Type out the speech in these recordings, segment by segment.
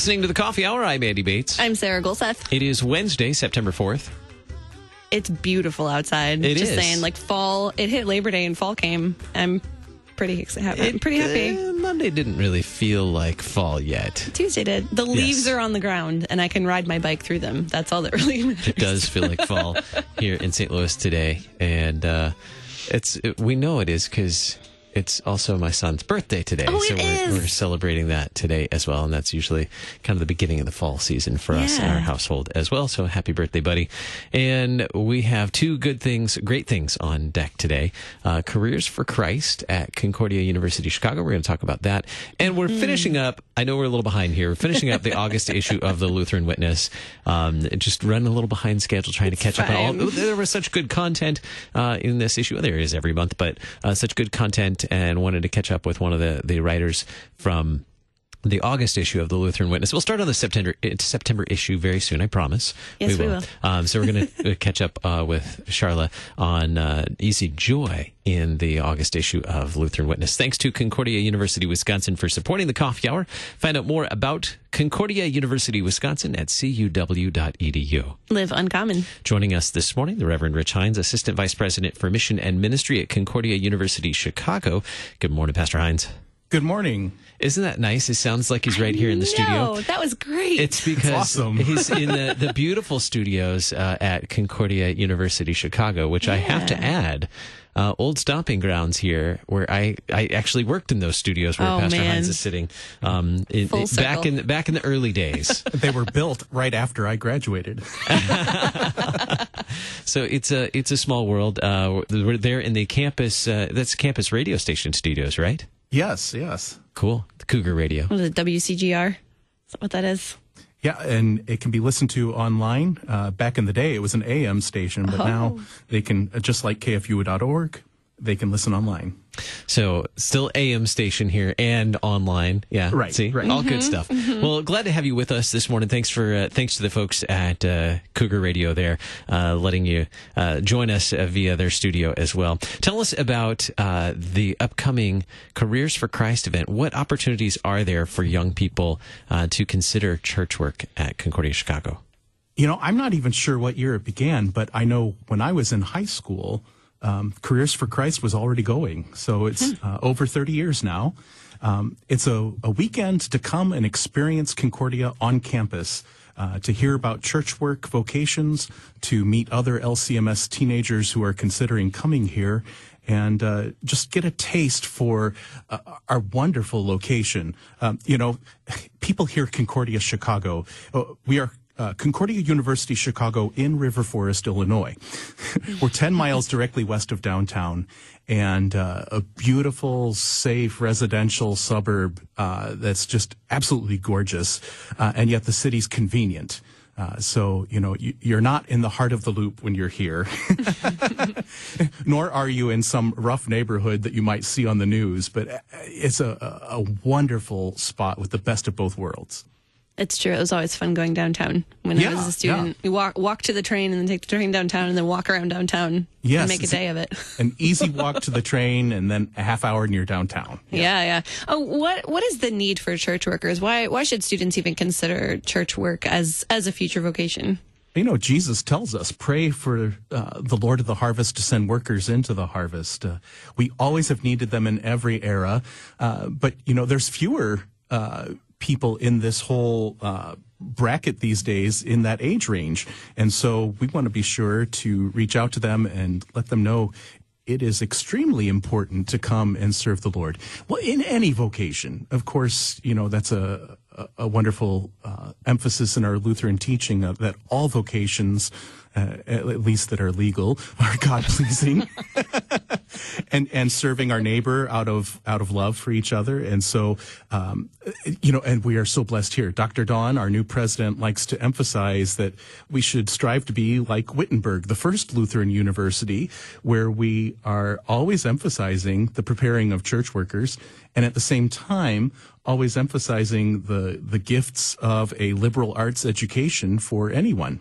Listening to the Coffee Hour. I'm Andy Bates. I'm Sarah Gulseth. It is Wednesday, September 4th. It's beautiful outside. It Just is. saying, like fall. It hit Labor Day and fall came. I'm pretty excited. I'm pretty happy. Uh, Monday didn't really feel like fall yet. Tuesday did. The leaves are on the ground, and I can ride my bike through them. That's all that really matters. It does feel like fall here in St. Louis today, and uh, it's it, we know it is because it's also my son's birthday today. Oh, so we're, we're celebrating that today as well, and that's usually kind of the beginning of the fall season for us in our household as well. So happy birthday, buddy! And we have two good things, great things on deck today: uh, careers for Christ at Concordia University Chicago. We're going to talk about that, and we're Mm. finishing up. I know we're a little behind here. We're finishing up the August issue of the Lutheran Witness. Um, just running a little behind schedule, trying to catch up on all. fine. There was such good content uh, in this issue. There is every month, but uh, such good content, and wanted to catch up with one of the the writers from the August issue of the Lutheran Witness. We'll start on the September it's September issue very soon, I promise. Yes, we will. Um, so we're going to catch up uh, with Charla on uh, Easy Joy in the August issue of Lutheran Witness. Thanks to Concordia University Wisconsin for supporting the Coffee Hour. Find out more about Concordia University Wisconsin at cuw.edu. Live uncommon. Joining us this morning, the Reverend Rich Heinz, Assistant Vice President for Mission and Ministry at Concordia University Chicago. Good morning, Pastor Heinz. Good morning. Isn't that nice? It sounds like he's right here in the studio. No, that was great. It's because awesome. he's in the, the beautiful studios uh, at Concordia University Chicago, which I have to add, uh, old stomping grounds here, where I, I actually worked in those studios where Oh, Pastor man. Heinz is sitting. Um, in, Full back in back in the early days. They were built right after I graduated. so it's a it's a small world. Uh, we're there in the campus. Uh, that's campus radio station studios, right? Yes, yes. Cool. The Cougar Radio. what is it, WCGR? Is that what that is? Yeah, and it can be listened to online. Uh, back in the day, it was an AM station, but now they can, uh, just like KFUO.org, they can listen online. So still AM station here and online. Yeah. Right, See, right. all good stuff. Well, glad to have you with us this morning. Thanks for uh, thanks to the folks at uh, Cougar Radio there, uh, letting you uh, join us uh, via their studio as well. Tell us about uh, the upcoming Careers for Christ event. What opportunities are there for young people uh, to consider church work at Concordia Chicago? You know, I'm not even sure what year it began, but I know when I was in high school, um, Careers for Christ was already going. So it's uh, over 30 years now. Um, it's a, a weekend to come and experience Concordia on campus. Uh, to hear about church work vocations, to meet other LCMS teenagers who are considering coming here, and uh, just get a taste for uh, our wonderful location. Um, you know, people hear Concordia, Chicago. Uh, we are uh, Concordia University Chicago in River Forest, Illinois. We're 10 miles directly west of downtown and uh, a beautiful, safe residential suburb uh, that's just absolutely gorgeous. Uh, and yet the city's convenient. Uh, so, you know, you, you're not in the heart of the loop when you're here, nor are you in some rough neighborhood that you might see on the news, but uh, it's a a wonderful spot with the best of both worlds. It's true. It was always fun going downtown when I was a student. yeah. We walk walk to the train and then take the train downtown and then walk around downtown Yes, and make a day of it. An easy walk to the train and then a half hour near downtown. Yeah, yeah. Oh, what what is the need for church workers? Why why should students even consider church work as as a future vocation? You know, Jesus tells us, pray for uh, the Lord of the harvest to send workers into the harvest. Uh, we always have needed them in every era. Uh, but, you know, there's fewer uh, people in this whole uh, bracket these days in that age range. And so we want to be sure to reach out to them and let them know it is extremely important to come and serve the Lord. Well, in any vocation, of course, you know, that's a, a, wonderful uh, emphasis in our Lutheran teaching of that all vocations, uh, at least that are legal, are God pleasing. and and serving our neighbor out of out of love for each other. And so um, you know and we are so blessed here. Dr don our new president likes to emphasize that we should strive to be like wittenberg the first lutheran university where we are always emphasizing the preparing of church workers and at the same time always emphasizing the the gifts of a liberal arts education for anyone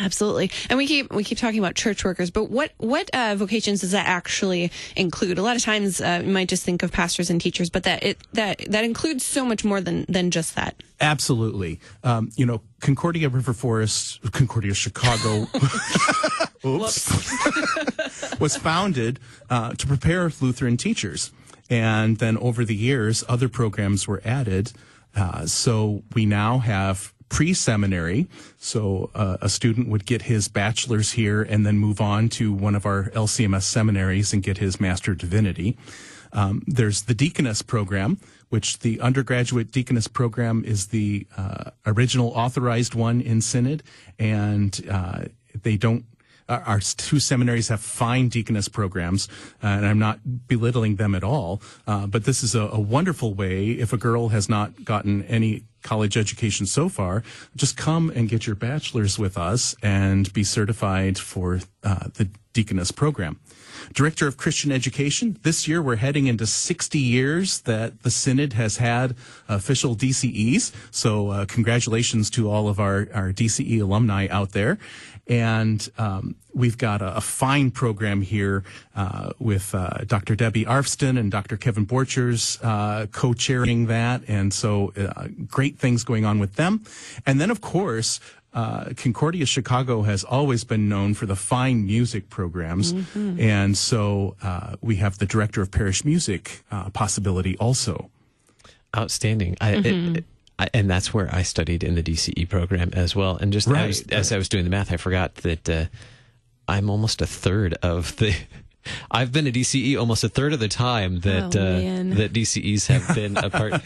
Absolutely, and we keep we keep talking about church workers, but what what uh, vocations does that actually include? A lot of times, uh, you might just think of pastors and teachers, but that it that that includes so much more than than just that. Absolutely. Um, you know, Concordia River Forest, Concordia Chicago. Oops. was founded uh, to prepare Lutheran teachers. And then over the years, other programs were added. Uh, so we now have pre-seminary. So uh, a student would get his bachelor's here and then move on to one of our LCMS seminaries and get his Master Divinity. Um, there's the deaconess program, which the undergraduate deaconess program is the uh, original authorized one in Synod, and uh, they don't our two seminaries have fine deaconess programs, uh, and I'm not belittling them at all. Uh, but this is a, a, wonderful way, if a girl has not gotten any college education so far, just come and get your bachelor's with us and be certified for uh, the deaconess program. Director of Christian Education. This year we're heading into 60 years that the Synod has had official DCEs. So uh, congratulations to all of our, our DCE alumni out there. And um, we've got a, a, fine program here uh, with uh, Dr. Debbie Arfsten and Dr. Kevin Borchers uh, co-chairing that. And so uh, great things going on with them. And then, of course, uh, Concordia Chicago has always been known for the fine music programs. Mm-hmm. And so uh, we have the director of parish music possibility also. Outstanding. I, mm-hmm. it, I, and that's where I studied in the DCE program as well. And just right, as, as I was doing the math, I forgot that uh, I'm almost a third of the. I've been a DCE almost a third of the time that oh, uh, that DCEs have been a part.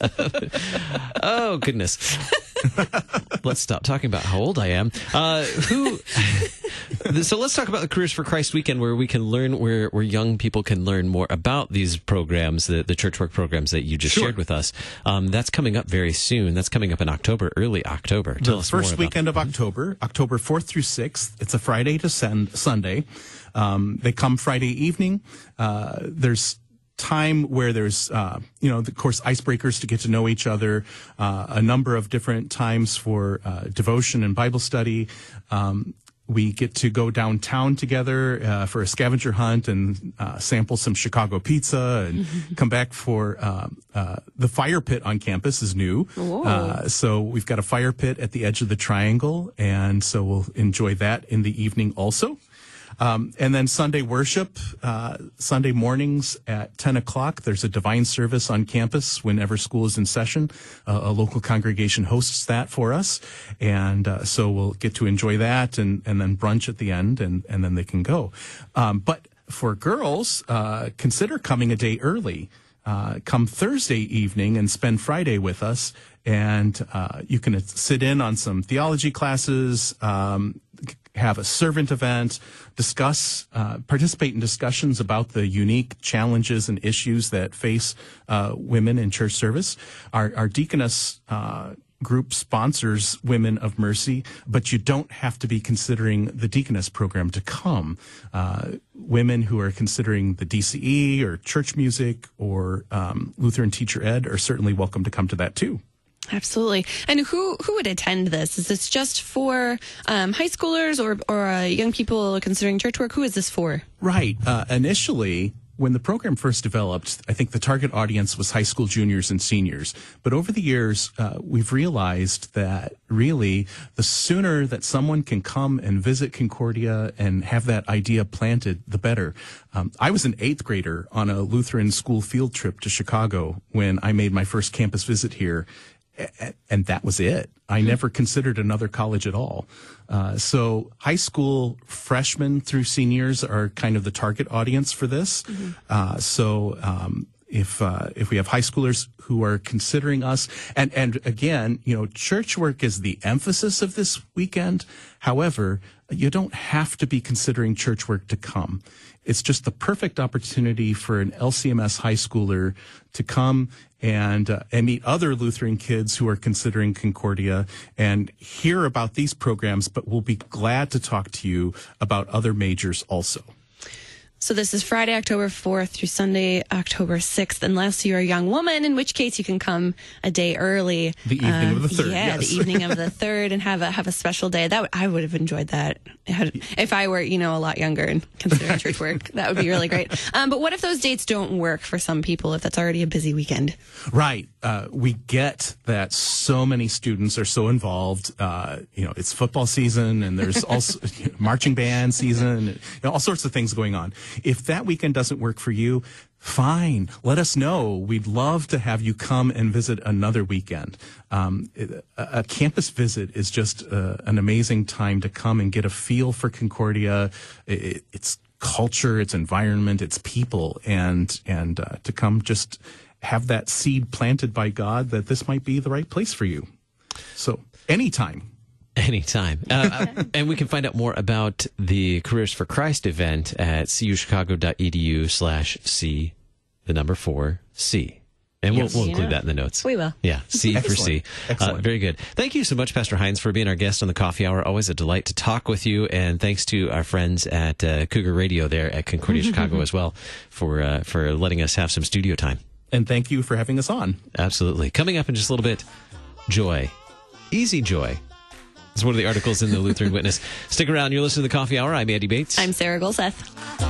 oh goodness. let's stop talking about how old I am. Uh, who? so let's talk about the Careers for Christ weekend, where we can learn, where where young people can learn more about these programs, the the church work programs that you just sure. shared with us. Um, that's coming up very soon. That's coming up in October, early October. Tell the first weekend of October, October fourth through sixth. It's a Friday to Sunday. Um, they come Friday evening. Uh, there's time where there's, uh, you know, of course, icebreakers to get to know each other, uh, a number of different times for uh, devotion and Bible study. Um, we get to go downtown together uh, for a scavenger hunt and uh, sample some Chicago pizza and mm-hmm. come back for uh, uh, the fire pit on campus is new. Uh, so we've got a fire pit at the edge of the triangle, and so we'll enjoy that in the evening also. Um, and then Sunday worship, uh, Sunday mornings at 10 o'clock, there's a divine service on campus whenever school is in session. Uh, a local congregation hosts that for us. And uh, so we'll get to enjoy that and, and then brunch at the end and, and then they can go. Um, but for girls, uh, consider coming a day early. Uh, come Thursday evening and spend Friday with us. And uh, you can sit in on some theology classes, um, have a servant event, discuss, uh, participate in discussions about the unique challenges and issues that face uh, women in church service. Our, our deaconess uh, group sponsors Women of Mercy, but you don't have to be considering the deaconess program to come. Uh, women who are considering the DCE or church music or um, Lutheran teacher ed are certainly welcome to come to that too. Absolutely. And who who would attend this? Is this just for um, high schoolers or or uh, young people considering church work? Who is this for? Right. Uh, initially, when the program first developed, I think the target audience was high school juniors and seniors. But over the years, uh, we've realized that really the sooner that someone can come and visit Concordia and have that idea planted, the better. Um, I was an eighth grader on a Lutheran school field trip to Chicago when I made my first campus visit here and that was it. I hmm. never considered another college at all. Uh, so high school freshmen through seniors are kind of the target audience for this. Mm-hmm. Uh, so um, if uh, if we have high schoolers who are considering us, and and again, you know, church work is the emphasis of this weekend. However, you don't have to be considering church work to come. It's just the perfect opportunity for an LCMS high schooler to come and uh, and meet other Lutheran kids who are considering Concordia and hear about these programs. But we'll be glad to talk to you about other majors also. So this is Friday, October 4th through Sunday, October 6th, unless you're a young woman, in which case you can come a day early. The evening of the third, Yeah, yes. the evening of the third and have a have a special day. That would, I would have enjoyed that. If I were, you know, a lot younger and considering church work, that would be really great. Um, but what if those dates don't work for some people if that's already a busy weekend? Right. Uh, we get that so many students are so involved. Uh, you know, it's football season and there's also marching band season, you know, all sorts of things going on. If that weekend doesn't work for you, fine. Let us know. We'd love to have you come and visit another weekend. Um, a, campus visit is just uh, an amazing time to come and get a feel for Concordia. It, it's culture, its environment, its people, and and uh, to come just have that seed planted by God that this might be the right place for you. So anytime. Anytime. Uh, uh, and we can find out more about the Careers for Christ event at cuchicago.edu slash C, the number four, C. And we'll, Yes. we'll include Yeah. that in the notes. We will. Yeah, C for C. Excellent. Excellent. Uh, very good. Thank you so much, Pastor Heinz, for being our guest on the Coffee Hour. Always a delight to talk with you. And thanks to our friends at uh, Cougar Radio there at Concordia Chicago as well for uh, for letting us have some studio time. And thank you for having us on. Absolutely. Coming up in just a little bit, joy. Easy joy. It's one of the articles in the Lutheran Witness. Stick around. You're listening to the Coffee Hour. I'm Andy Bates. I'm Sarah Gulseth.